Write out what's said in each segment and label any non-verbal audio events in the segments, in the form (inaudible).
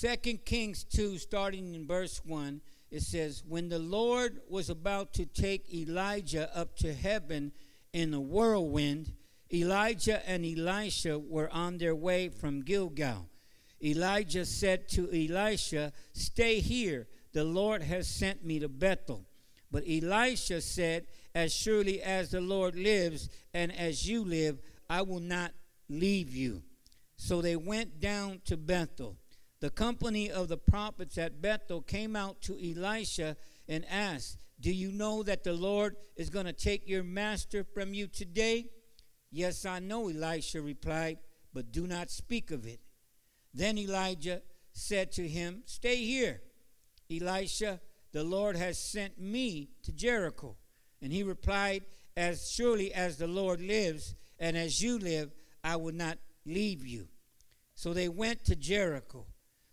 Second Kings 2, starting in verse 1, it says, When the Lord was about to take Elijah up to heaven in a whirlwind, Elijah and Elisha were on their way from Gilgal. Elijah said to Elisha, Stay here, the Lord has sent me to Bethel. But Elisha said, As surely as the Lord lives and as you live, I will not leave you. So they went down to Bethel. The company of the prophets at Bethel came out to Elisha and asked, Do you know that the Lord is going to take your master from you today? Yes, I know, Elisha replied, but do not speak of it. Then Elijah said to him, Stay here. Elisha, the Lord has sent me to Jericho. And he replied, As surely as the Lord lives, and as you live, I will not leave you. So they went to Jericho.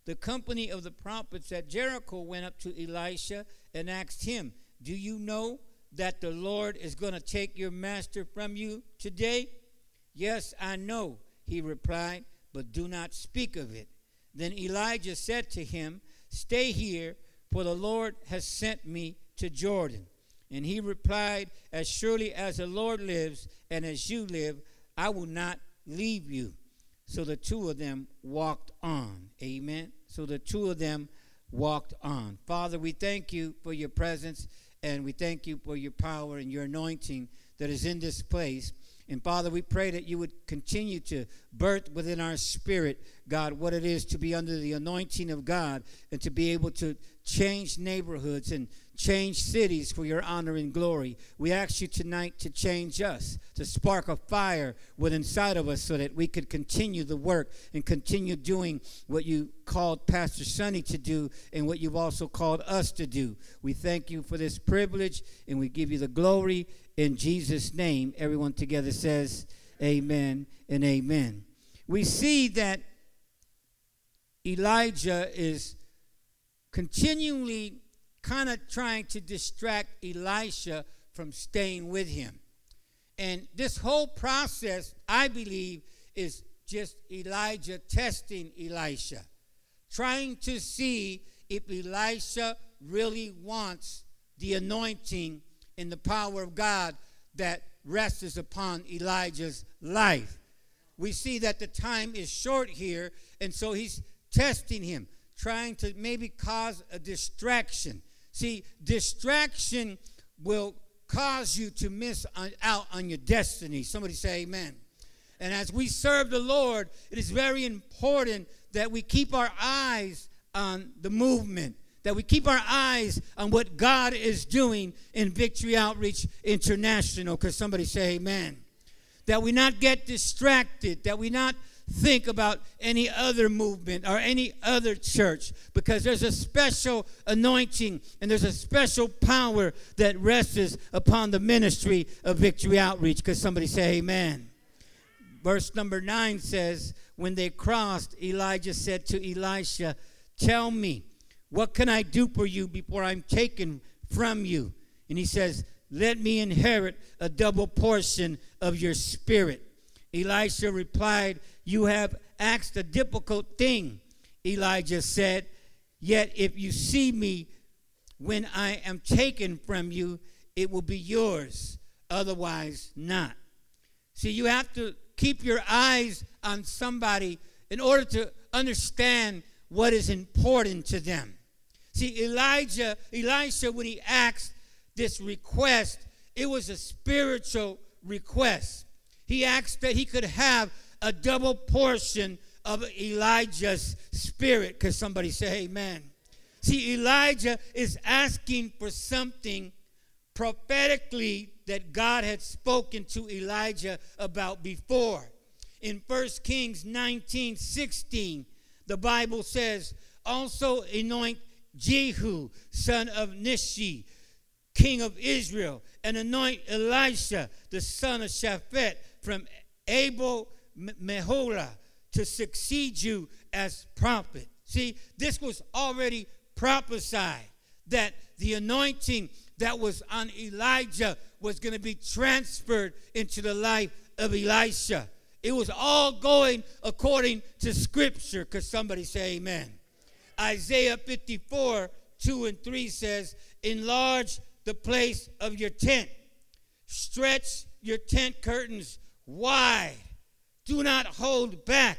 The company of the prophets at Jericho went up to Elisha and asked him, Do you know that the Lord is going to take your master from you today? Yes, I know, he replied, but do not speak of it. Then Elijah said to him, Stay here, for the Lord has sent me to Jordan. And he replied, As surely as the Lord lives and as you live, I will not leave you. So the two of them walked on. Amen. So the two of them walked on. Father, we thank you for your presence and we thank you for your power and your anointing that is in this place. And Father, we pray that you would continue to birth within our spirit, God, what it is to be under the anointing of God and to be able to change neighborhoods and change cities for your honor and glory. We ask you tonight to change us, to spark a fire within inside of us so that we could continue the work and continue doing what you called Pastor Sonny to do and what you've also called us to do. We thank you for this privilege and we give you the glory in Jesus' name. Everyone together says, Amen and Amen. We see that Elijah is continually kind of trying to distract Elisha from staying with him. And this whole process, I believe, is just Elijah testing Elisha, trying to see if Elisha really wants the anointing and the power of God that rests upon Elijah's life. We see that the time is short here, and so he's testing him, trying to maybe cause a distraction. See, distraction will cause you to miss out on your destiny. Somebody say amen. And as we serve the Lord, it is very important that we keep our eyes on the movement, that we keep our eyes on what God is doing in Victory Outreach International. Because somebody say amen. That we not get distracted, that we not think about any other movement or any other church because there's a special anointing and there's a special power that rests upon the ministry of Victory Outreach. Because somebody say, Amen. Verse number nine says, When they crossed, Elijah said to Elisha, Tell me, what can I do for you before I'm taken from you? And he says, Let me inherit a double portion of your spirit. Elisha replied, You have asked a difficult thing, Elijah said. Yet if you see me when I am taken from you, it will be yours, otherwise not. See, you have to keep your eyes on somebody in order to understand what is important to them. See, Elijah, Elisha, when he asked this request, it was a spiritual request. He asked that he could have a double portion of Elijah's spirit. Because somebody say amen. See, Elijah is asking for something prophetically that God had spoken to Elijah about before. In 1 Kings 19 16, the Bible says, Also anoint Jehu, son of Nimshi, king of Israel, and anoint Elisha, the son of Shaphat, from Abel Meholah to succeed you as prophet. See, this was already prophesied that the anointing that was on Elijah was going to be transferred into the life of Elisha. It was all going according to scripture. Because somebody say amen. Isaiah 54, 2 and 3 says, Enlarge the place of your tent, stretch your tent curtains wide, do not hold back,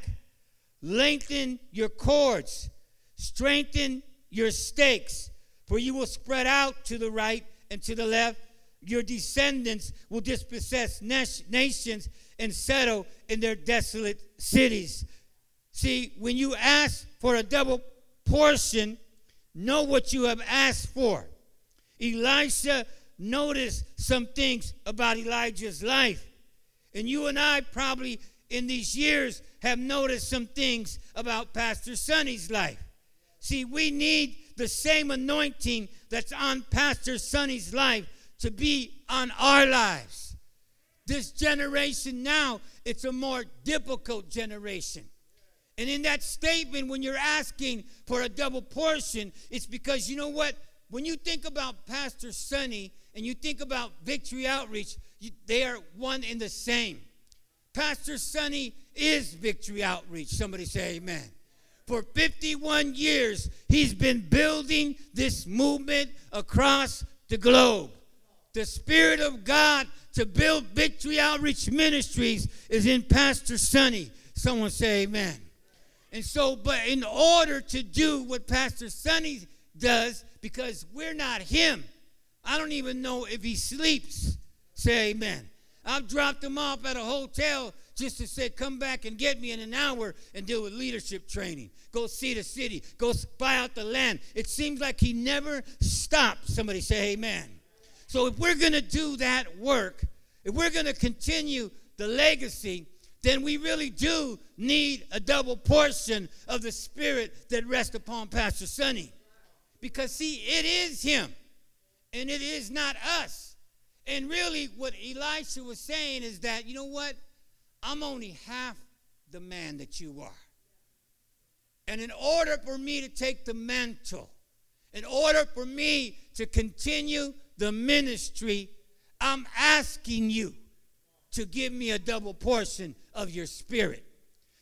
lengthen your cords, strengthen your stakes, for you will spread out to the right and to the left. Your descendants will dispossess nations and settle in their desolate cities. See, when you ask for a double portion, know what you have asked for. Elisha noticed some things about Elijah's life. And you and I probably in these years have noticed some things about Pastor Sonny's life. See, we need the same anointing that's on Pastor Sonny's life to be on our lives. This generation now, it's a more difficult generation. And in that statement, when you're asking for a double portion, it's because you know what? When you think about Pastor Sonny and you think about Victory Outreach, they are one and the same. Pastor Sonny is Victory Outreach. Somebody say amen. For 51 years, he's been building this movement across the globe. The Spirit of God to build Victory Outreach Ministries is in Pastor Sonny. Someone say amen. And so, but in order to do what Pastor Sonny does, because we're not him, I don't even know if he sleeps. Say amen. I've dropped him off at a hotel just to say, come back and get me in an hour and deal with leadership training. Go see the city. Go spy out the land. It seems like he never stops. Somebody say amen. So if we're going to do that work, if we're going to continue the legacy, then we really do need a double portion of the spirit that rests upon Pastor Sonny. Because, see, it is him and it is not us. And really, what Elisha was saying is that, you know what? I'm only half the man that you are. And in order for me to take the mantle, in order for me to continue the ministry, I'm asking you to give me a double portion of your spirit.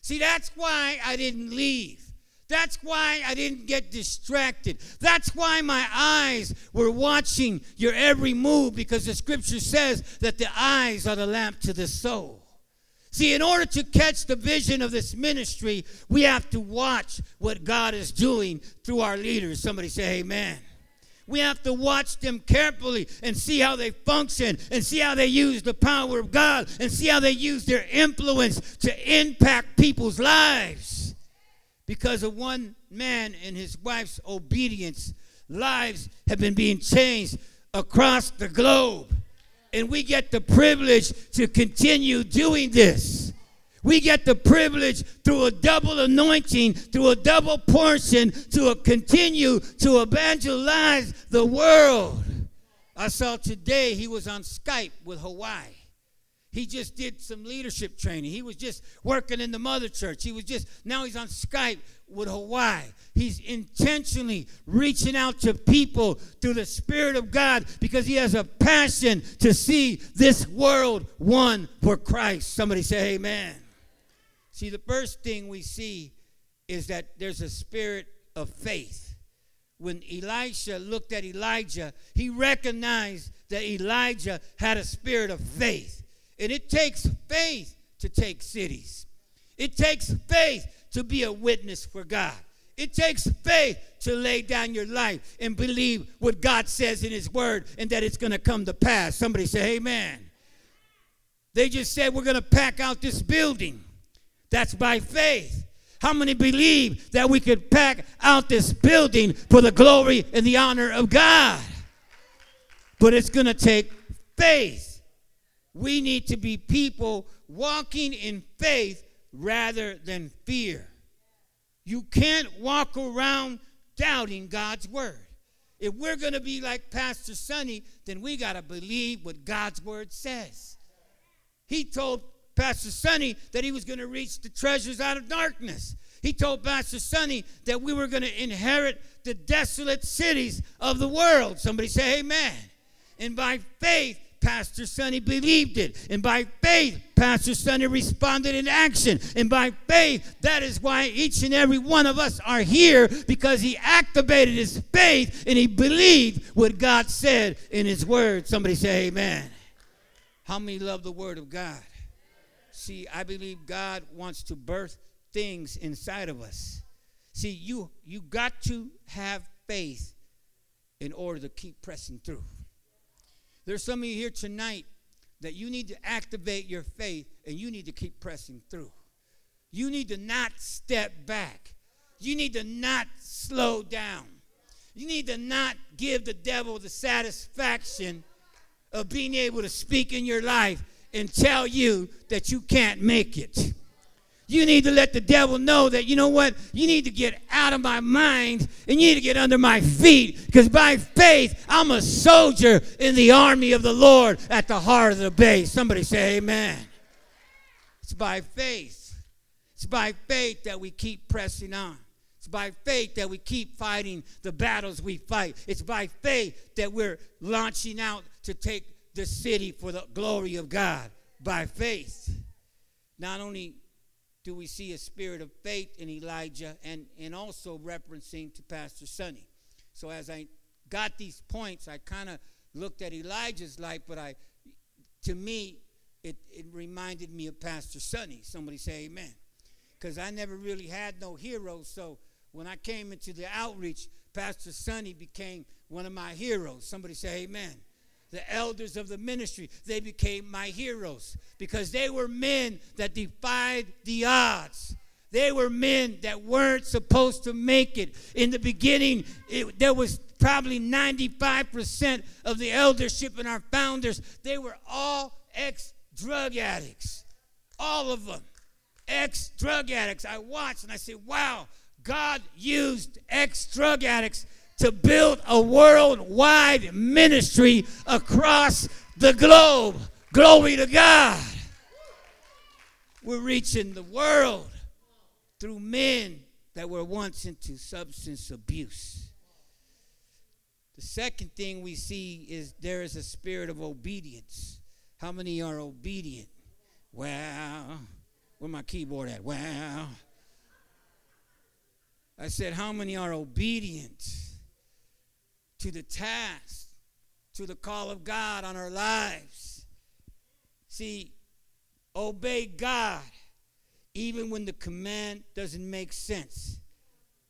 See, that's why I didn't leave. That's why I didn't get distracted. That's why my eyes were watching your every move because the scripture says that the eyes are the lamp to the soul. See, in order to catch the vision of this ministry, we have to watch what God is doing through our leaders. Somebody say, Amen. We have to watch them carefully and see how they function and see how they use the power of God and see how they use their influence to impact people's lives. Because of one man and his wife's obedience, lives have been being changed across the globe. And we get the privilege to continue doing this. We get the privilege through a double anointing, through a double portion, to continue to evangelize the world. I saw today he was on Skype with Hawaii. He just did some leadership training. He was just working in the mother church. He was just, now he's on Skype with Hawaii. He's intentionally reaching out to people through the Spirit of God because he has a passion to see this world won for Christ. Somebody say, Amen. See, the first thing we see is that there's a spirit of faith. When Elisha looked at Elijah, he recognized that Elijah had a spirit of faith. And it takes faith to take cities, it takes faith to be a witness for God. It takes faith to lay down your life and believe what God says in His Word and that it's going to come to pass. Somebody say, Amen. They just said, We're going to pack out this building. That's by faith. How many believe that we could pack out this building for the glory and the honor of God? But it's going to take faith. We need to be people walking in faith rather than fear. You can't walk around doubting God's word. If we're going to be like Pastor Sonny, then we got to believe what God's word says. He told Pastor Sonny that he was going to reach the treasures out of darkness. He told Pastor Sonny that we were going to inherit the desolate cities of the world. Somebody say amen. And by faith, Pastor Sonny believed it. And by faith, Pastor Sonny responded in action. And by faith, that is why each and every one of us are here because he activated his faith and he believed what God said in his word. Somebody say, Amen. How many love the word of God? See, I believe God wants to birth things inside of us. See, you you got to have faith in order to keep pressing through. There's some of you here tonight that you need to activate your faith and you need to keep pressing through. You need to not step back. You need to not slow down. You need to not give the devil the satisfaction of being able to speak in your life and tell you that you can't make it. You need to let the devil know that, you know what? You need to get out of my mind and you need to get under my feet because by faith, I'm a soldier in the army of the Lord at the heart of the bay. Somebody say, Amen. It's by faith. It's by faith that we keep pressing on. It's by faith that we keep fighting the battles we fight. It's by faith that we're launching out to take the city for the glory of God. By faith. Not only do we see a spirit of faith in Elijah and, and also referencing to Pastor Sonny. So as I got these points, I kind of looked at Elijah's life, but I to me, it, it reminded me of Pastor Sonny. Somebody say amen. Because I never really had no heroes. So when I came into the outreach, Pastor Sonny became one of my heroes. Somebody say amen the elders of the ministry, they became my heroes because they were men that defied the odds. They were men that weren't supposed to make it. In the beginning, it, there was probably 95% of the eldership and our founders, they were all ex drug addicts. All of them. Ex drug addicts. I watched and I said, wow, God used ex drug addicts to build a worldwide ministry across the globe. Glory to God. We're reaching the world through men that were once into substance abuse. The second thing we see is there is a spirit of obedience. How many are obedient? Well, where my keyboard at? Well, I said, how many are obedient? To the task, to the call of God on our lives. See, obey God even when the command doesn't make sense.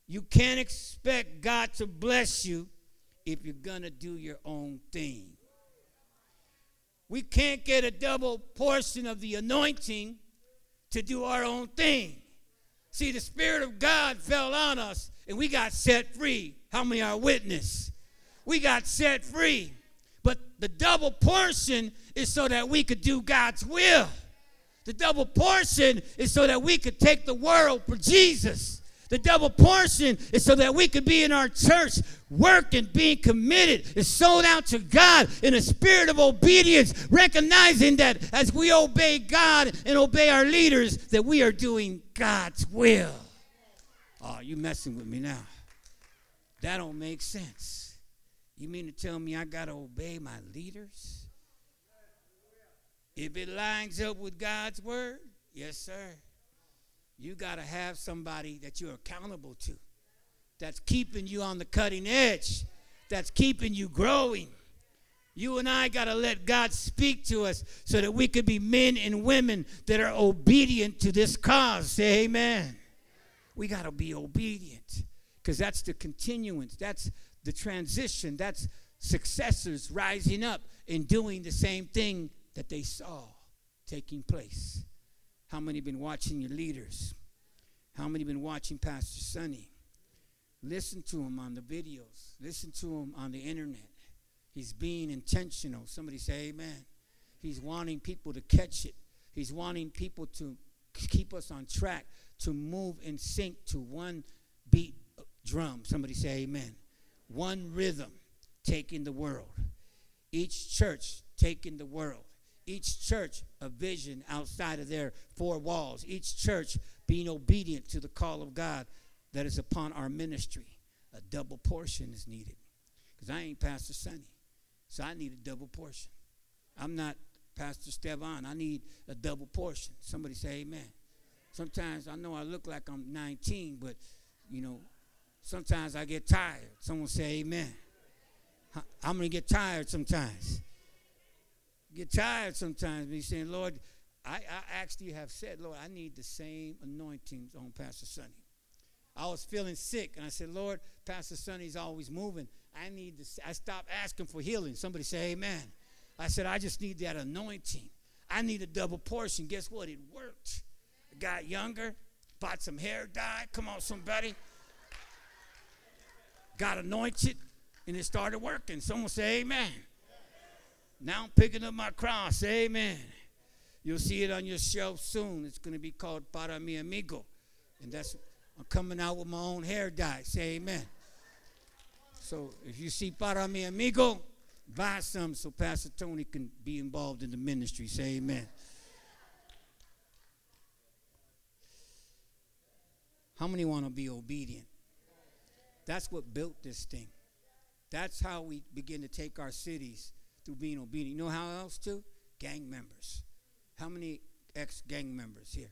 You can't expect God to bless you if you're going to do your own thing. We can't get a double portion of the anointing to do our own thing. See, the Spirit of God fell on us and we got set free. How many are witness? We got set free. But the double portion is so that we could do God's will. The double portion is so that we could take the world for Jesus. The double portion is so that we could be in our church working, being committed, and sold out to God in a spirit of obedience, recognizing that as we obey God and obey our leaders, that we are doing God's will. Oh, you messing with me now. That don't make sense. You mean to tell me I got to obey my leaders? If it lines up with God's word, yes, sir. You got to have somebody that you're accountable to, that's keeping you on the cutting edge, that's keeping you growing. You and I got to let God speak to us so that we could be men and women that are obedient to this cause. Say amen. We got to be obedient because that's the continuance. That's the transition. That's successors rising up and doing the same thing that they saw taking place. How many been watching your leaders? How many been watching Pastor Sonny? Listen to him on the videos. Listen to him on the internet. He's being intentional. Somebody say amen. He's wanting people to catch it. He's wanting people to keep us on track, to move in sync to one beat drum. Somebody say amen one rhythm taking the world. Each church taking the world. Each church a vision outside of their four walls. Each church being obedient to the call of God that is upon our ministry. A double portion is needed. Because I ain't Pastor Sonny. So I need a double portion. I'm not Pastor Stevan. I need a double portion. Somebody say amen. Sometimes I know I look like I'm 19, but you know, sometimes I get tired. Someone say amen. I'm gonna get tired sometimes. Get tired sometimes. Me saying, Lord, I, I actually have said, Lord, I need the same anointings on Pastor Sonny. I was feeling sick, and I said, Lord, Pastor Sonny's always moving. I need to. I stopped asking for healing. Somebody say, Amen. I said, I just need that anointing. I need a double portion. Guess what? It worked. I got younger, bought some hair dye. Come on, somebody. Got anointed, and it started working. Someone say, Amen. Now I'm picking up my cross. Say amen. You'll see it on your shelf soon. It's going to be called Para Mi Amigo. And that's, I'm coming out with my own hair dye. Say amen. So if you see Para Mi Amigo, buy some so Pastor Tony can be involved in the ministry. Say amen. How many want to be obedient? That's what built this thing. That's how we begin to take our cities through being obedient. You know how else too? Gang members. How many ex gang members here?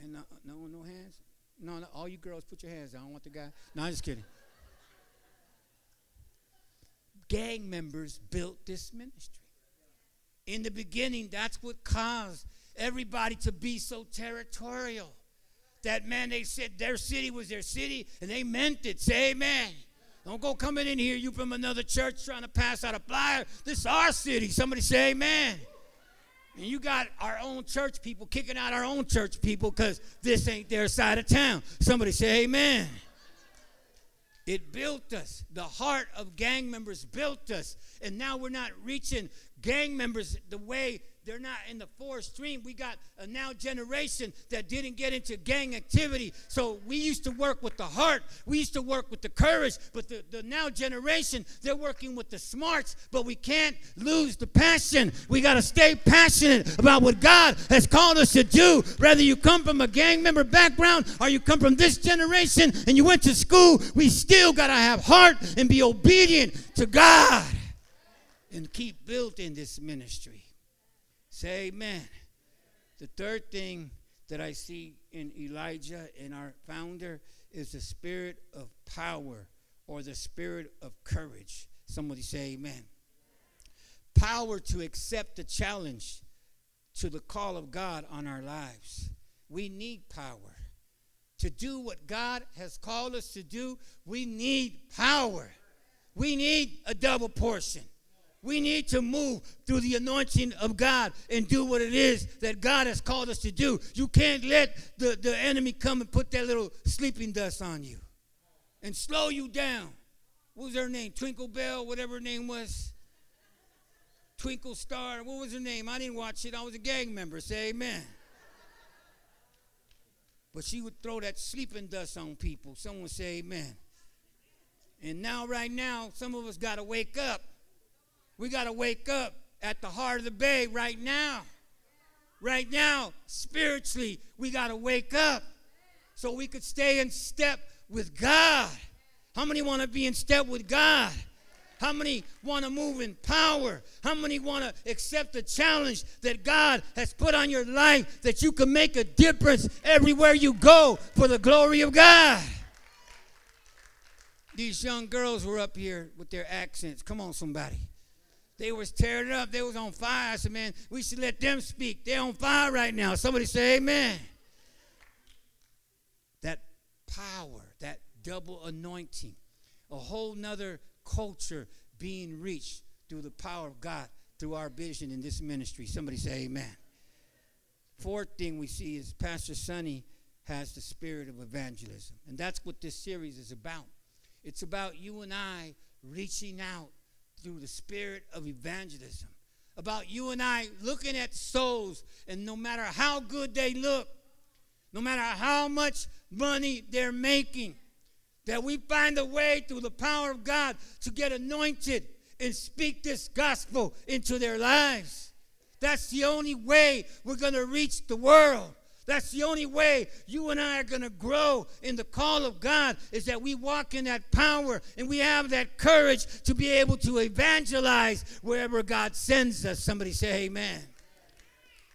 And no, no, no hands. No, no, all you girls, put your hands down. I don't want the guy. No, I'm just kidding. Gang members built this ministry. In the beginning, that's what caused everybody to be so territorial. That man, they said their city was their city, and they meant it. Say amen. Don't go coming in here, you from another church trying to pass out a flyer. This is our city. Somebody say amen. And you got our own church people kicking out our own church people because this ain't their side of town. Somebody say amen. It built us. The heart of gang members built us. And now we're not reaching gang members the way they're not in the fourth stream. We got a now generation that didn't get into gang activity. So we used to work with the heart. We used to work with the courage. But the, the now generation, they're working with the smarts. But we can't lose the passion. We got to stay passionate about what God has called us to do. Whether you come from a gang member background or you come from this generation and you went to school, we still got to have heart and be obedient to God and keep building this ministry. Say amen. The third thing that I see in Elijah and our founder is the spirit of power or the spirit of courage. Somebody say amen. Power to accept the challenge to the call of God on our lives. We need power. To do what God has called us to do, we need power. We need a double portion. We need to move through the anointing of God and do what it is that God has called us to do. You can't let the, the enemy come and put that little sleeping dust on you and slow you down. What was her name? Twinkle Bell, whatever her name was. Twinkle Star. What was her name? I didn't watch it. I was a gang member. Say amen. But she would throw that sleeping dust on people. Someone say amen. And now, right now, some of us got to wake up we got to wake up at the heart of the bay right now. Right now, spiritually, we got to wake up so we could stay in step with God. How many want to be in step with God? How many want to move in power? How many want to accept the challenge that God has put on your life that you can make a difference everywhere you go for the glory of God? These young girls were up here with their accents. Come on, somebody. They was tearing it up. They was on fire. I said, man, we should let them speak. They're on fire right now. Somebody say amen. That power, that double anointing, a whole nother culture being reached through the power of God, through our vision in this ministry. Somebody say amen. Fourth thing we see is Pastor Sonny has the spirit of evangelism. And that's what this series is about. It's about you and I reaching out through the spirit of evangelism. About you and I looking at souls, and no matter how good they look, no matter how much money they're making, that we find a way through the power of God to get anointed and speak this gospel into their lives. That's the only way we're going to reach the world. That's the only way you and I are going to grow in the call of God is that we walk in that power and we have that courage to be able to evangelize wherever God sends us. Somebody say amen.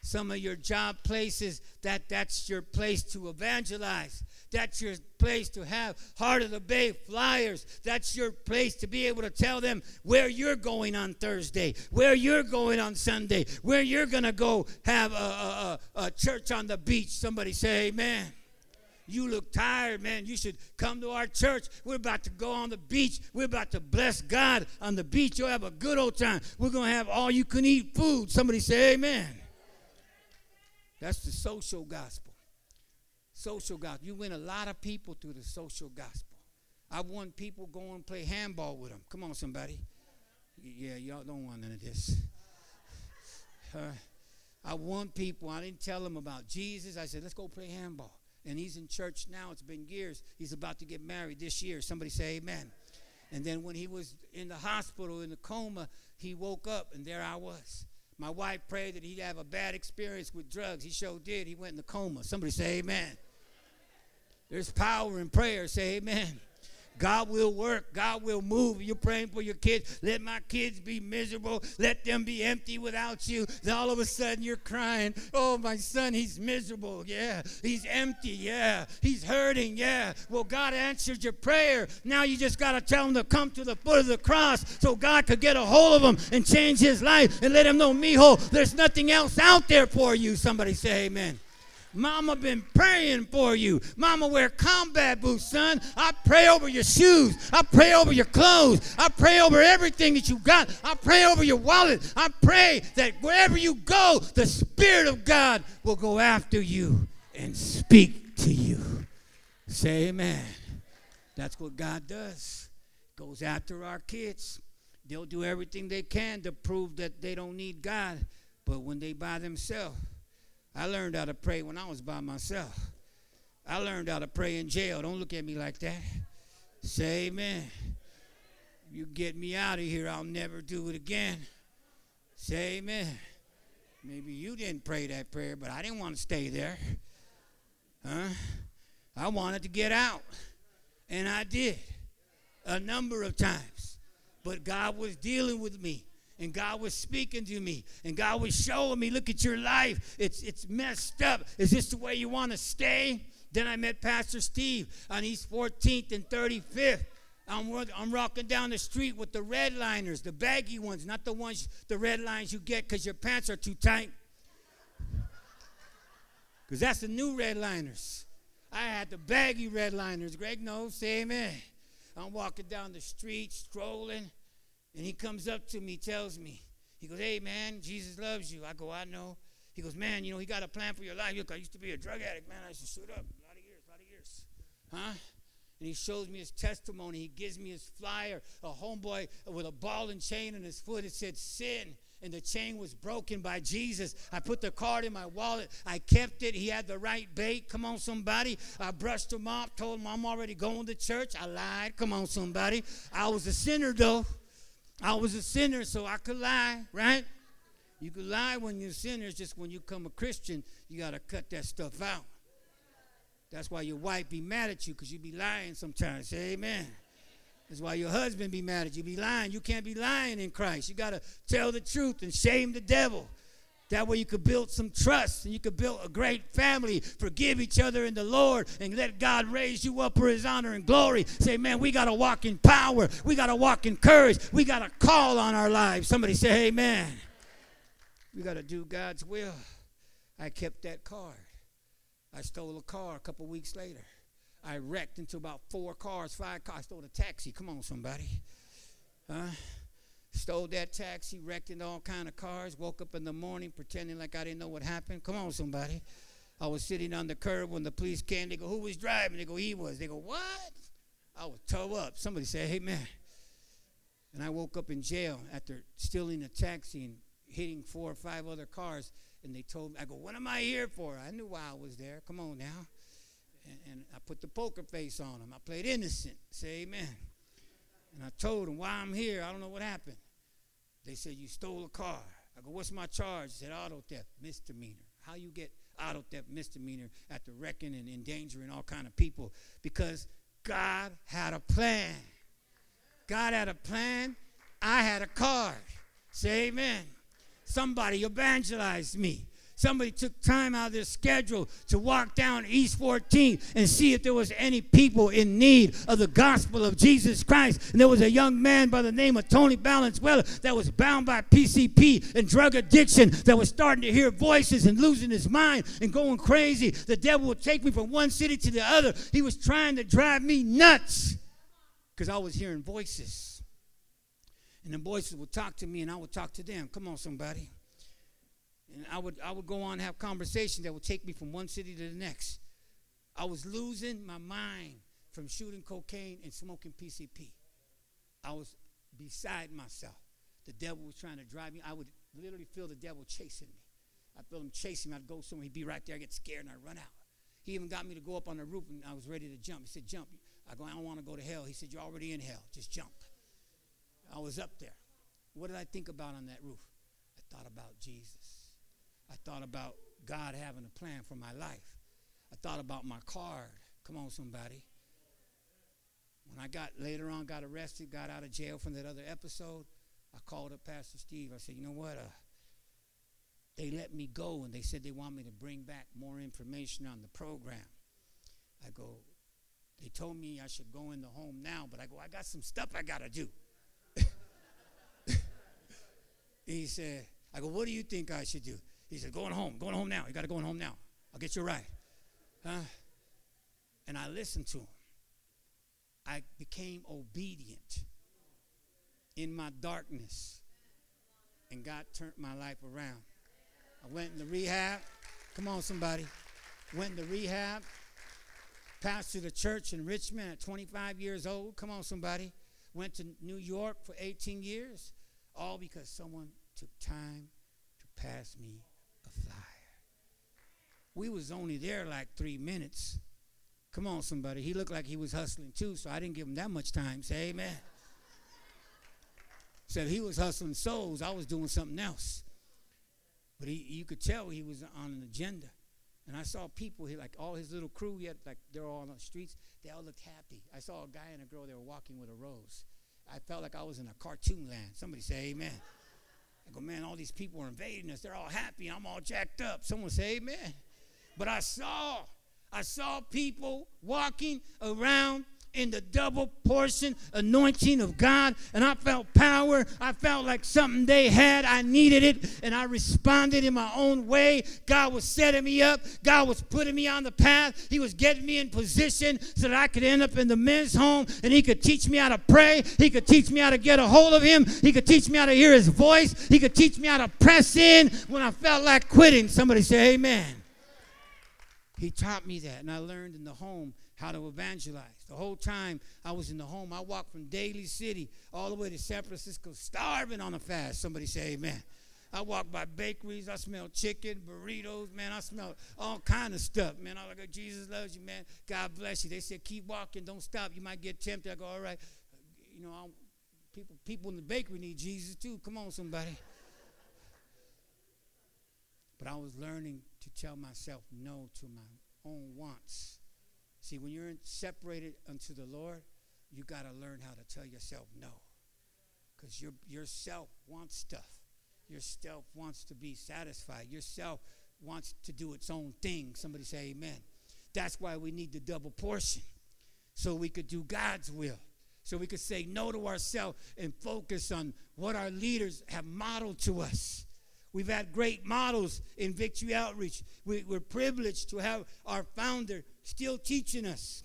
Some of your job places, that, that's your place to evangelize. That's your place to have Heart of the Bay flyers. That's your place to be able to tell them where you're going on Thursday, where you're going on Sunday, where you're going to go have a, a, a, church on the beach. Somebody say, Amen. You look tired, man. You should come to our church. We're about to go on the beach. We're about to bless God on the beach. You'll have a good old time. We're going to have all you can eat food. Somebody say, Amen. That's the social gospel social gospel. You win a lot of people through the social gospel. I want people go and play handball with them. Come on, somebody. Yeah, y'all don't want none of this. (laughs) Uh, I want people. I didn't tell them about Jesus. I said, let's go play handball. And he's in church now. It's been years. He's about to get married this year. Somebody say amen. And then when he was in the hospital in the coma, he woke up and there I was. My wife prayed that he'd have a bad experience with drugs. He sure did. He went in the coma. Somebody say amen. There's power in prayer. Say amen. God will work. God will move. You're praying for your kids. Let my kids be miserable. Let them be empty without you. Then all of a sudden you're crying. Oh, my son, he's miserable. Yeah. He's empty. Yeah. He's hurting. Yeah. Well, God answered your prayer. Now you just got to tell him to come to the foot of the cross so God could get a hold of him and change his life and let him know, mijo, there's nothing else out there for you. Somebody say amen. Mama been praying for you. Mama wear combat boots, son. I pray over your shoes. I pray over your clothes. I pray over everything that you got. I pray over your wallet. I pray that wherever you go, the Spirit of God will go after you and speak to you. Say amen. That's what God does. Goes after our kids. They'll do everything they can to prove that they don't need God. But when they by themselves, I learned how to pray when I was by myself. I learned how to pray in jail. Don't look at me like that. Say amen. You get me out of here, I'll never do it again. Say amen. Maybe you didn't pray that prayer, but I didn't want to stay there. Huh? I wanted to get out. And I did a number of times. But God was dealing with me and God was speaking to me, and God was showing me, look at your life. It's it's messed up. Is this the way you want to stay? Then I met Pastor Steve on East 14th and 35th. I'm, I'm rocking down the street with the red liners, the baggy ones, not the ones, the red lines you get because your pants are too tight. Because that's the new red liners. I had the baggy red liners. Greg knows, say amen. I'm walking down the street, strolling. And he comes up to me, tells me, he goes, Hey, man, Jesus loves you. I go, I know. He goes, Man, you know, he got a plan for your life. Look, I used to be a drug addict, man. I used to shoot up a lot of years, a lot of years. Huh? And he shows me his testimony. He gives me his flyer, a homeboy with a ball and chain in his foot. It said, Sin and the chain was broken by Jesus. I put the card in my wallet. I kept it. He had the right bait. Come on, somebody. I brushed him off, told him I'm already going to church. I lied. Come on, somebody. I was a sinner, though. I was a sinner, so I could lie, right? You could lie when you're a sinner. It's just when you become a Christian, you got to cut that stuff out. That's why your wife be mad at you because you be lying sometimes. Say amen. That's why your husband be mad at you. Be lying. You can't be lying in Christ. You got to tell the truth and shame the devil. That way you could build some trust and you could build a great family, forgive each other in the Lord, and let God raise you up for his honor and glory. Say, man, we got to walk in power. We got to walk in courage. We got to call on our lives. Somebody say, Amen. We got to do God's will. I kept that card. I stole a car a couple weeks later. I wrecked into about four cars, five cars. I stole a taxi. Come on, somebody. Huh? Stole that taxi, wrecked in all kind of cars, woke up in the morning pretending like I didn't know what happened. Come on, somebody. I was sitting on the curb when the police came. They go, who was driving? They go, he was. They go, what? I was toe up. Somebody said, hey, man. And I woke up in jail after stealing a taxi and hitting four or five other cars. And they told me, I go, what am I here for? I knew why I was there. Come on now. And, and I put the poker face on them. I played innocent. Say amen. And I told them why I'm here. I don't know what happened. They said, You stole a car. I go, What's my charge? He said, Auto theft, misdemeanor. How you get auto theft misdemeanor after wrecking and endangering all kind of people because God had a plan. God had a plan. I had a card. Say amen. Somebody evangelized me. Somebody took time out of their schedule to walk down East 14 and see if there was any people in need of the gospel of Jesus Christ. And there was a young man by the name of Tony Valenzuela that was bound by PCP and drug addiction that was starting to hear voices and losing his mind and going crazy. The devil would take me from one city to the other. He was trying to drive me nuts because I was hearing voices. And the voices would talk to me and I would talk to them. Come on, somebody. And I would, I would go on and have conversations that would take me from one city to the next. I was losing my mind from shooting cocaine and smoking PCP. I was beside myself. The devil was trying to drive me. I would literally feel the devil chasing me. I feel him chasing me. I'd go somewhere. He'd be right there. I get scared and I run out. He even got me to go up on the roof and I was ready to jump. He said, Jump. I go, I don't want to go to hell. He said, You're already in hell. Just jump. I was up there. What did I think about on that roof? I thought about Jesus. I thought about God having a plan for my life. I thought about my card. Come on, somebody. When I got later on, got arrested, got out of jail from that other episode, I called up Pastor Steve. I said, you know what? Uh, they let me go and they said they want me to bring back more information on the program. I go, they told me I should go in the home now, but I go, I got some stuff I got to do. (laughs) he said, I go, what do you think I should do? He said, Going home, going home now. You got to go home now. I'll get you a ride. Huh? And I listened to him. I became obedient in my darkness. And God turned my life around. I went into rehab. Come on, somebody. Went into rehab. Pastored a church in Richmond at 25 years old. Come on, somebody. Went to New York for 18 years. All because someone took time to pass me we was only there like three minutes. Come on, somebody. He looked like he was hustling too, so I didn't give him that much time. Say amen. Said he was hustling souls. I was doing something else. But he, you could tell he was on an agenda. And I saw people, he, like all his little crew, he had, like they're all on the streets. They all looked happy. I saw a guy and a girl, they were walking with a rose. I felt like I was in a cartoon land. Somebody say amen. I go, man, all these people are invading us. They're all happy. I'm all jacked up. Someone say amen. But I saw, I saw people walking around in the double portion anointing of God, and I felt power. I felt like something they had. I needed it, and I responded in my own way. God was setting me up, God was putting me on the path. He was getting me in position so that I could end up in the men's home, and He could teach me how to pray. He could teach me how to get a hold of Him. He could teach me how to hear His voice. He could teach me how to press in when I felt like quitting. Somebody say, Amen. He taught me that, and I learned in the home how to evangelize. The whole time I was in the home, I walked from Daly City all the way to San Francisco, starving on a fast. Somebody say amen. I walked by bakeries. I smelled chicken, burritos, man. I smelled all kind of stuff, man. I like, oh, Jesus loves you, man. God bless you. They said, keep walking, don't stop. You might get tempted. I go, all right. You know, I'll, people, people in the bakery need Jesus too. Come on, somebody. But I was learning to tell myself no to my own wants. See, when you're separated unto the Lord, you got to learn how to tell yourself no. Because your, yourself wants stuff. Yourself wants to be satisfied. Yourself wants to do its own thing. Somebody say amen. That's why we need the double portion. So we could do God's will. So we could say no to ourselves and focus on what our leaders have modeled to us. We've had great models in Victory Outreach. We, are privileged to have our founder still teaching us.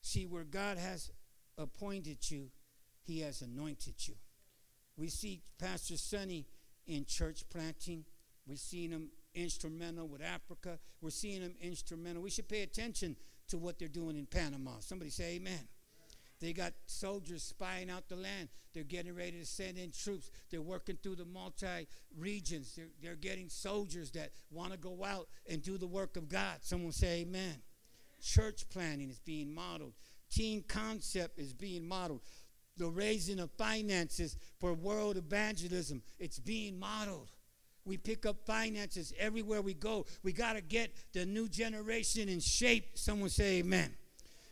See, where God has appointed you, He has anointed you. We see Pastor Sonny in church planting. We're seeing him instrumental with Africa. We're seeing him instrumental. We should pay attention to what they're doing in Panama. Somebody say amen. They got soldiers spying out the land. They're getting ready to send in troops. They're working through the multi regions. They're, they're getting soldiers that want to go out and do the work of God. Someone say amen. Church planting is being modeled. team concept is being modeled. The raising of finances for world evangelism, it's being modeled. We pick up finances everywhere we go. We got to get the new generation in shape. Someone say amen.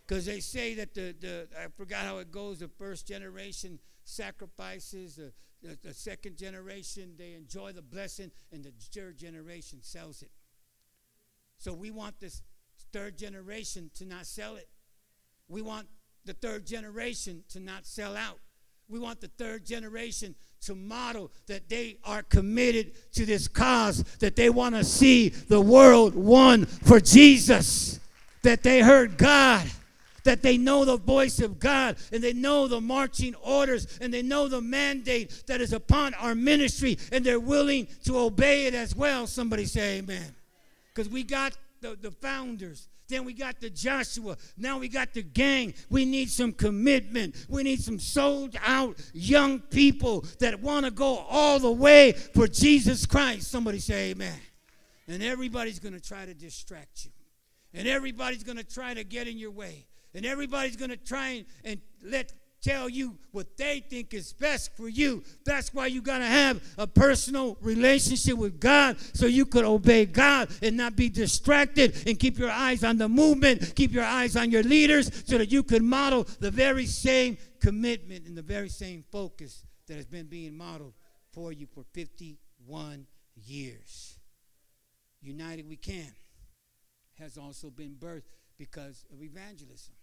Because they say that the, the, I forgot how it goes, the first generation sacrifices, the, the, the second generation, they enjoy the blessing, and the third generation sells it. So we want this third generation to not sell it. We want the third generation to not sell out. We want the third generation to model that they are committed to this cause, that they want to see the world won for Jesus, that they heard God, that they know the voice of God, and they know the marching orders, and they know the mandate that is upon our ministry, and they're willing to obey it as well. Somebody say amen. Because we got the, the founders then we got the Joshua. Now we got the gang. We need some commitment. We need some sold out young people that want to go all the way for Jesus Christ. Somebody say amen. And everybody's going to try to distract you. And everybody's going to try to get in your way. And everybody's going to try and, and let tell you what they think is best for you. That's why you got to have a personal relationship with God so you could obey God and not be distracted and keep your eyes on the movement, keep your eyes on your leaders so that you could model the very same commitment and the very same focus that has been being modeled for you for 51 years. United We Can has also been birthed because of evangelism.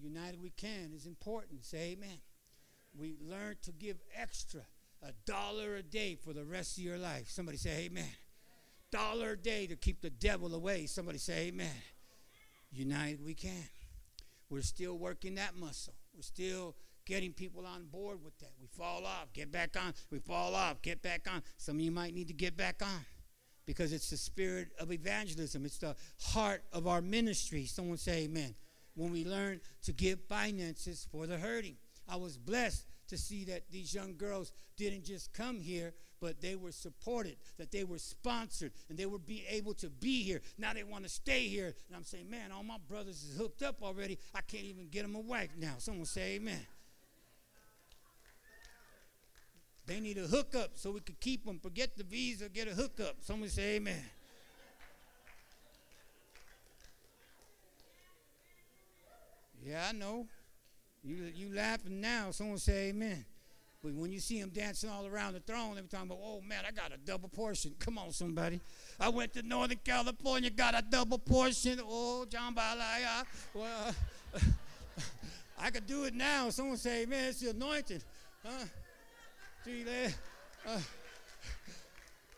United We Can is important. Say amen. We learn to give extra, a dollar a day for the rest of your life. Somebody say amen. Dollar a day to keep the devil away. Somebody say amen. United We Can. We're still working that muscle. We're still getting people on board with that. We fall off, get back on. We fall off, get back on. Some of you might need to get back on because it's the spirit of evangelism. It's the heart of our ministry. Someone say amen when we learn to give finances for the hurting. I was blessed to see that these young girls didn't just come here, but they were supported, that they were sponsored, and they were be able to be here. Now they want to stay here. And I'm saying, man, all my brothers is hooked up already. I can't even get them a wife now. Someone say amen. They need a hookup so we could keep them. Forget the visa, get a hookup. Someone say amen. Yeah, I know. You, you laughing now. Someone say amen. But when you see him dancing all around the throne, every time, oh man, I got a double portion. Come on, somebody. I went to Northern California, got a double portion. Oh, John Balaya. Well, (laughs) I could do it now. Someone say, man, it's the anointing. Huh? Uh,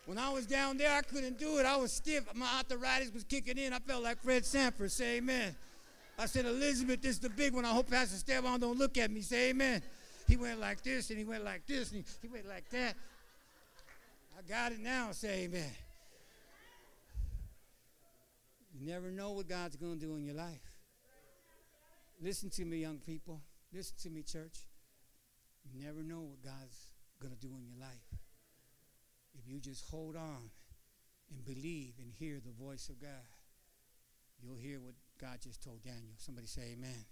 when I was down there, I couldn't do it. I was stiff. My arthritis was kicking in. I felt like Fred Sanford. Say amen. I said, Elizabeth, this is the big one. I hope Pastor Esteban don't look at me. Say amen. He went like this and he went like this and he, he went like that. I got it now. Say amen. You never know what God's going to do in your life. Listen to me, young people. Listen to me, church. You never know what God's going to do in your life. If you just hold on and believe and hear the voice of God, you'll hear what God just told Daniel. Somebody say amen.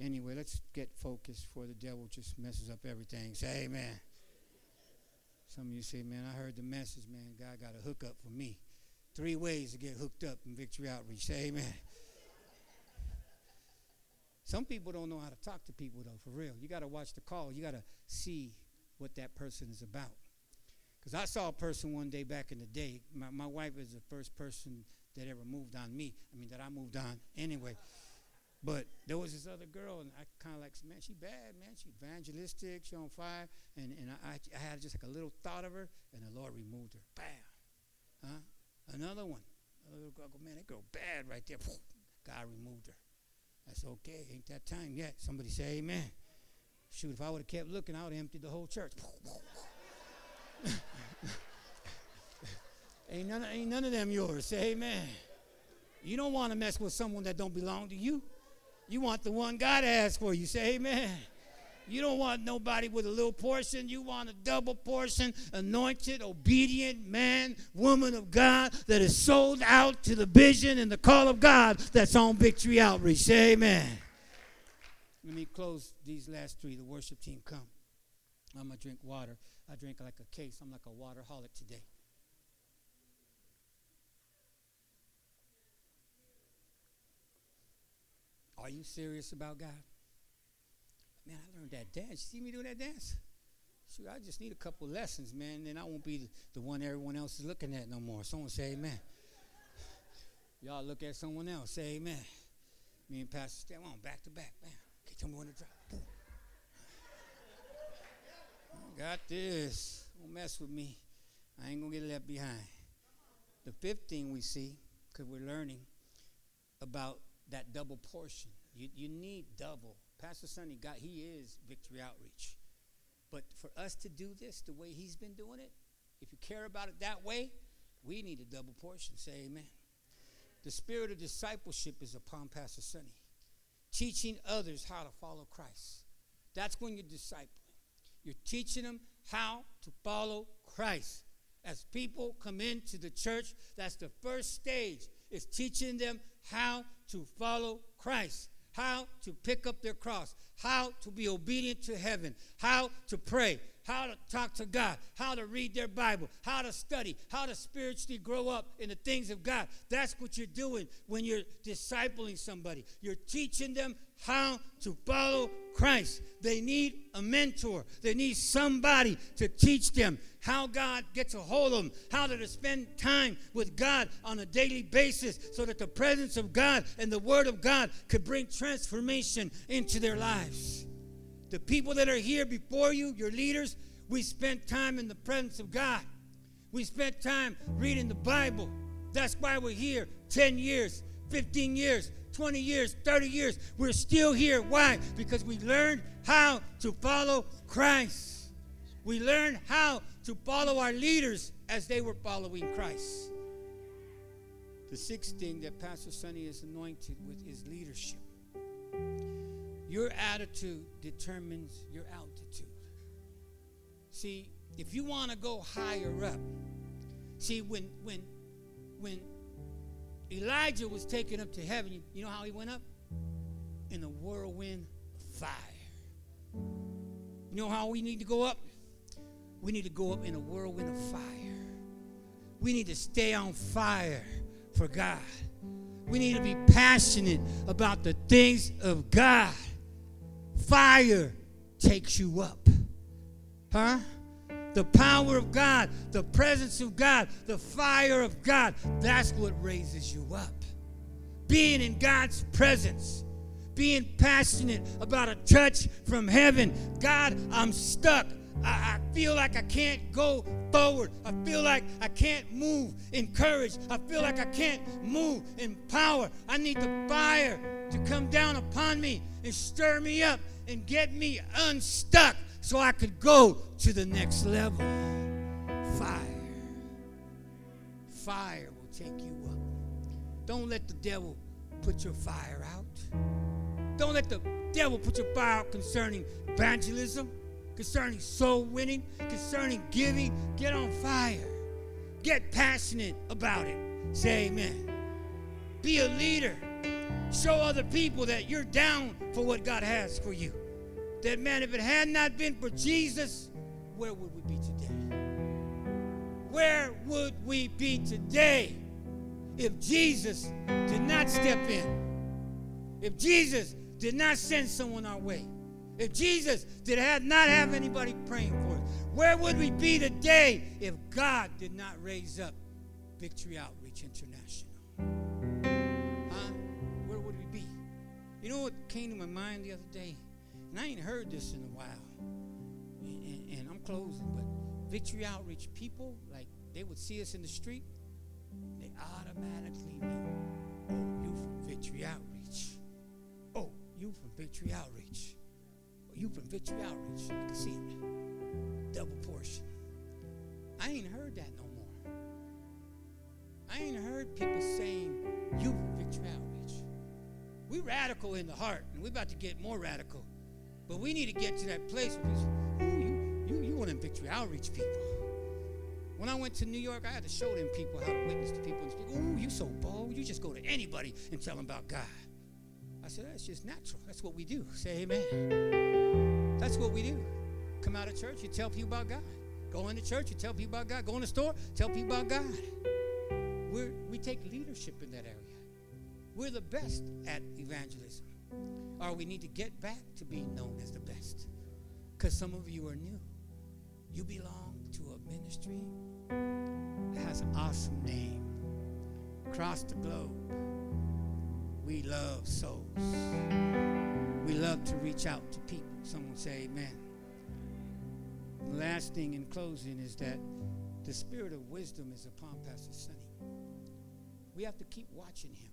Anyway, let's get focused for the devil just messes up everything. Say amen. Some of you say, man, I heard the message, man. God got a hookup for me. Three ways to get hooked up in Victory Outreach. Say amen. Some people don't know how to talk to people, though, for real. You got to watch the call. You got to see what that person is about. Because I saw a person one day back in the day. My, my wife is the first person that ever moved on me. I mean, that I moved on anyway. But there was this other girl, and I kind of like, man, she bad, man. She evangelistic, she on fire. And, and I, I had just like a little thought of her, and the Lord removed her. Bam. Huh? Another one. Another girl, go, man, that girl bad right there. God removed her. I said, okay, ain't that time yet. Somebody say amen. Shoot, if I would have kept looking, I would have emptied the whole church. (laughs) (laughs) Ain't none, ain't none of them yours. Say amen. You don't want to mess with someone that don't belong to you. You want the one God has for you. Say amen. You don't want nobody with a little portion. You want a double portion, anointed, obedient man, woman of God that is sold out to the vision and the call of God that's on Victory Outreach. Say amen. Let me close these last three. The worship team come. I'm going to drink water. I drink like a case. I'm like a water waterholic today. Are you serious about God? Man, I learned that dance. You see me do that dance? Shoot, I just need a couple lessons, man. Then I won't be the, one everyone else is looking at no more. Someone say amen. Y'all look at someone else, say amen. Me and Pastor Stan, on back to back. Man, you tell me when to drop? Got this. Don't mess with me. I ain't gonna get left behind. The fifth thing we see, because we're learning about that double portion. You, you need double. Pastor Sonny got he is victory outreach. But for us to do this the way he's been doing it, if you care about it that way, we need a double portion. Say amen. The spirit of discipleship is upon Pastor Sonny. Teaching others how to follow Christ. That's when you're discipling. You're teaching them how to follow Christ. As people come into the church, that's the first stage, is teaching them how to follow Christ how to pick up their cross, how to be obedient to heaven, how to pray, how to talk to God, how to read their Bible, how to study, how to spiritually grow up in the things of God. That's what you're doing when you're discipling somebody. You're teaching them how to follow Christ. They need a mentor, they need somebody to teach them how God gets a hold of them, how to spend time with God on a daily basis so that the presence of God and the Word of God could bring transformation into their lives. The people that are here before you, your leaders, we spent time in the presence of God. We spent time reading the Bible. That's why we're here 10 years, 15 years, 20 years, 30 years. We're still here. Why? Because we learned how to follow Christ. We learned how to follow our leaders as they were following Christ. The sixth thing that Pastor Sonny is anointed with is leadership. Your attitude determines your altitude. See, if you want to go higher up, see when when when Elijah was taken up to heaven, you, know how he went up? In a whirlwind of fire. You know how we need to go up? We need to go up in a whirlwind of fire. We need to stay on fire for God. We need to be passionate about the things of God. Fire takes you up. Huh? The power of God, the presence of God, the fire of God, that's what raises you up. Being in God's presence, being passionate about a touch from heaven. God, I'm stuck. I, I, feel like I can't go forward. I feel like I can't move in courage. I feel like I can't move in power. I need the fire to come down upon me and stir me up and get me unstuck so I could go to the next level. Fire. Fire will take you up. Don't let the devil put your fire out. Don't let the devil put your fire out concerning evangelism, concerning soul winning, concerning giving. Get on fire. Get passionate about it. Say amen. Be a leader. Show other people that you're down for what God has for you. That man, if it had not been for Jesus, where would we be today? Where would we be today if Jesus did not step in? If Jesus did not send someone our way? If Jesus did not have anybody praying for us? Where would we be today if God did not raise up Victory Outreach International? Huh? Where would we be? You know what came to my mind the other day? And I ain't heard this in a while. And, and, and I'm closing, but Victory Outreach people, like, they would see us in the street, they automatically knew, oh, you from Victory Outreach. Oh, you from Victory Outreach. Oh, you from Victory Outreach. I can see it. Double portion. I ain't heard that no more. I ain't heard people saying, you from Victory Outreach. We radical in the heart, and we're about to get more radical but we need to get to that place where you, you, you want to victory outreach people. When I went to New York, I had to show them people how to witness to people and speak. Ooh, you so bold. You just go to anybody and tell them about God. I said, that's just natural. That's what we do. Say amen. That's what we do. Come out of church, you tell people about God. Go into church, you tell people about God. Go in the store, tell people about God. We're, we take leadership in that area. We're the best at evangelism. Or we need to get back to being known as the best. Because some of you are new. You belong to a ministry that has an awesome name. Across the globe, we love souls. We love to reach out to people. Someone say amen. The last thing in closing is that the spirit of wisdom is upon Pastor Sonny. We have to keep watching him.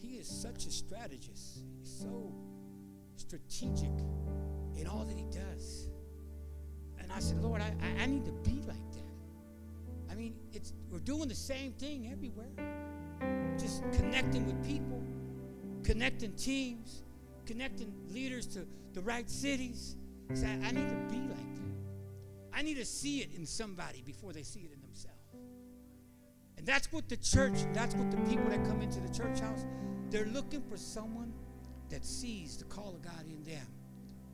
He is such a strategist. He's so strategic in all that he does. And I said, Lord, I, I need to be like that. I mean, it's we're doing the same thing everywhere. Just connecting with people, connecting teams, connecting leaders to the right cities. Say, I, I need to be like that. I need to see it in somebody before they see it in themselves. And that's what the church, that's what the people that come into the church house, they're looking for someone that sees the call of God in them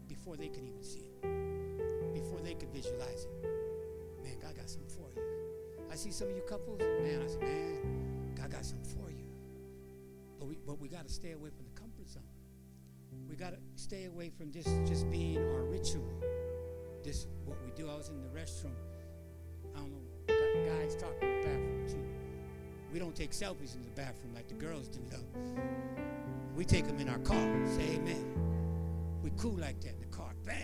before they can even see it, before they can visualize it. Man, God got something for you. I see some of you couples, man, I said, man, God got something for you. But we, but we got to stay away from the comfort zone. We got to stay away from this just being our ritual. This, what we do. I was in the restroom. I don't know, guys talking in bathroom too. We don't take selfies in the bathroom like the girls do, though. We take them in our car. Say amen. We cool like that in the car. Bam.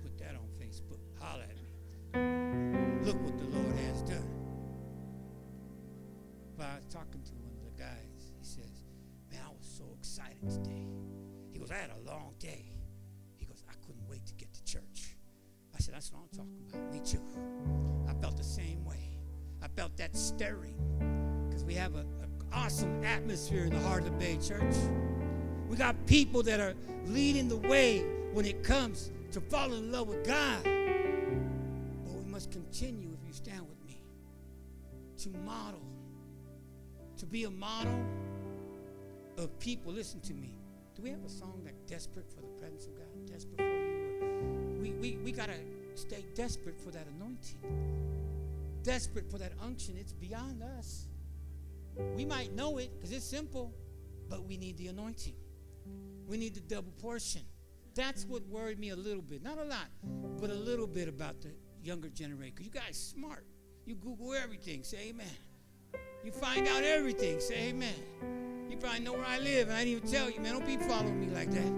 Put that on Facebook. Holler at me. Look what the Lord has done. But I was talking to one of the guys. He says, Man, I was so excited today. He goes, I had a long day. He goes, I couldn't wait to get to church. I said, That's what I'm talking about. Me too. I felt the same way. I felt that stirring we have an awesome atmosphere in the heart of the Bay Church. We got people that are leading the way when it comes to falling in love with God. But we must continue, if you stand with me, to model, to be a model of people. Listen to me. Do we have a song like Desperate for the Presence of God? Desperate for you? We, we, we got to stay desperate for that anointing, desperate for that unction. It's beyond us. We might know it because it's simple, but we need the anointing. We need the double portion. That's what worried me a little bit. Not a lot, but a little bit about the younger generation. You guys smart. You Google everything. Say amen. You find out everything. Say amen. You probably know where I live, and I didn't even tell you, man. Don't be following me like that.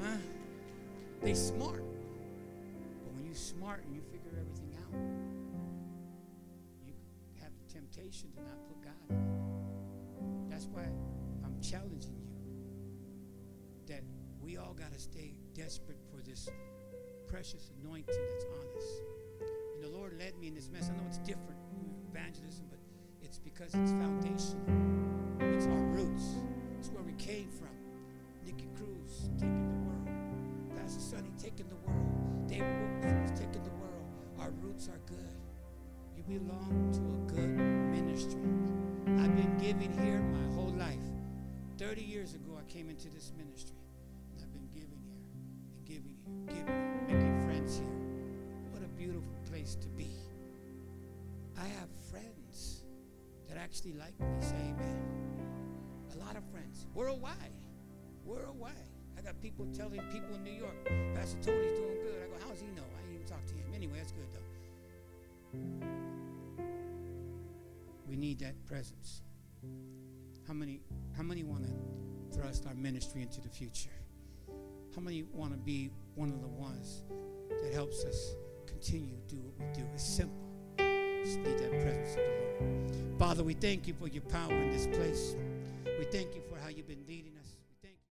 Huh? They smart. Temptation to not put God in. That's why I'm challenging you that we all got to stay desperate for this precious anointing that's on us. And the Lord led me in this mess. I know it's different evangelism, but it's because it's foundational. It's our roots. It's where we came from. Nicky Cruz taking the world. Pastor Sonny taking the world. David Wilkerson taking the world. Our roots are good. You belong to a good ministry. I've been giving here my whole life. 30 years ago, I came into this ministry. And I've been giving here and giving here, giving making friends here. What a beautiful place to be. I have friends that actually like me. Say amen. A lot of friends. Worldwide. Worldwide. I got people telling people in New York, Pastor Tony's doing good. I go, how's he know? I didn't even talk to him. Anyway, that's good though. Need that presence. How many how many want to thrust our ministry into the future? How many want to be one of the ones that helps us continue to do what we do? It's simple. Just need that presence of the Lord. Father, we thank you for your power in this place. We thank you for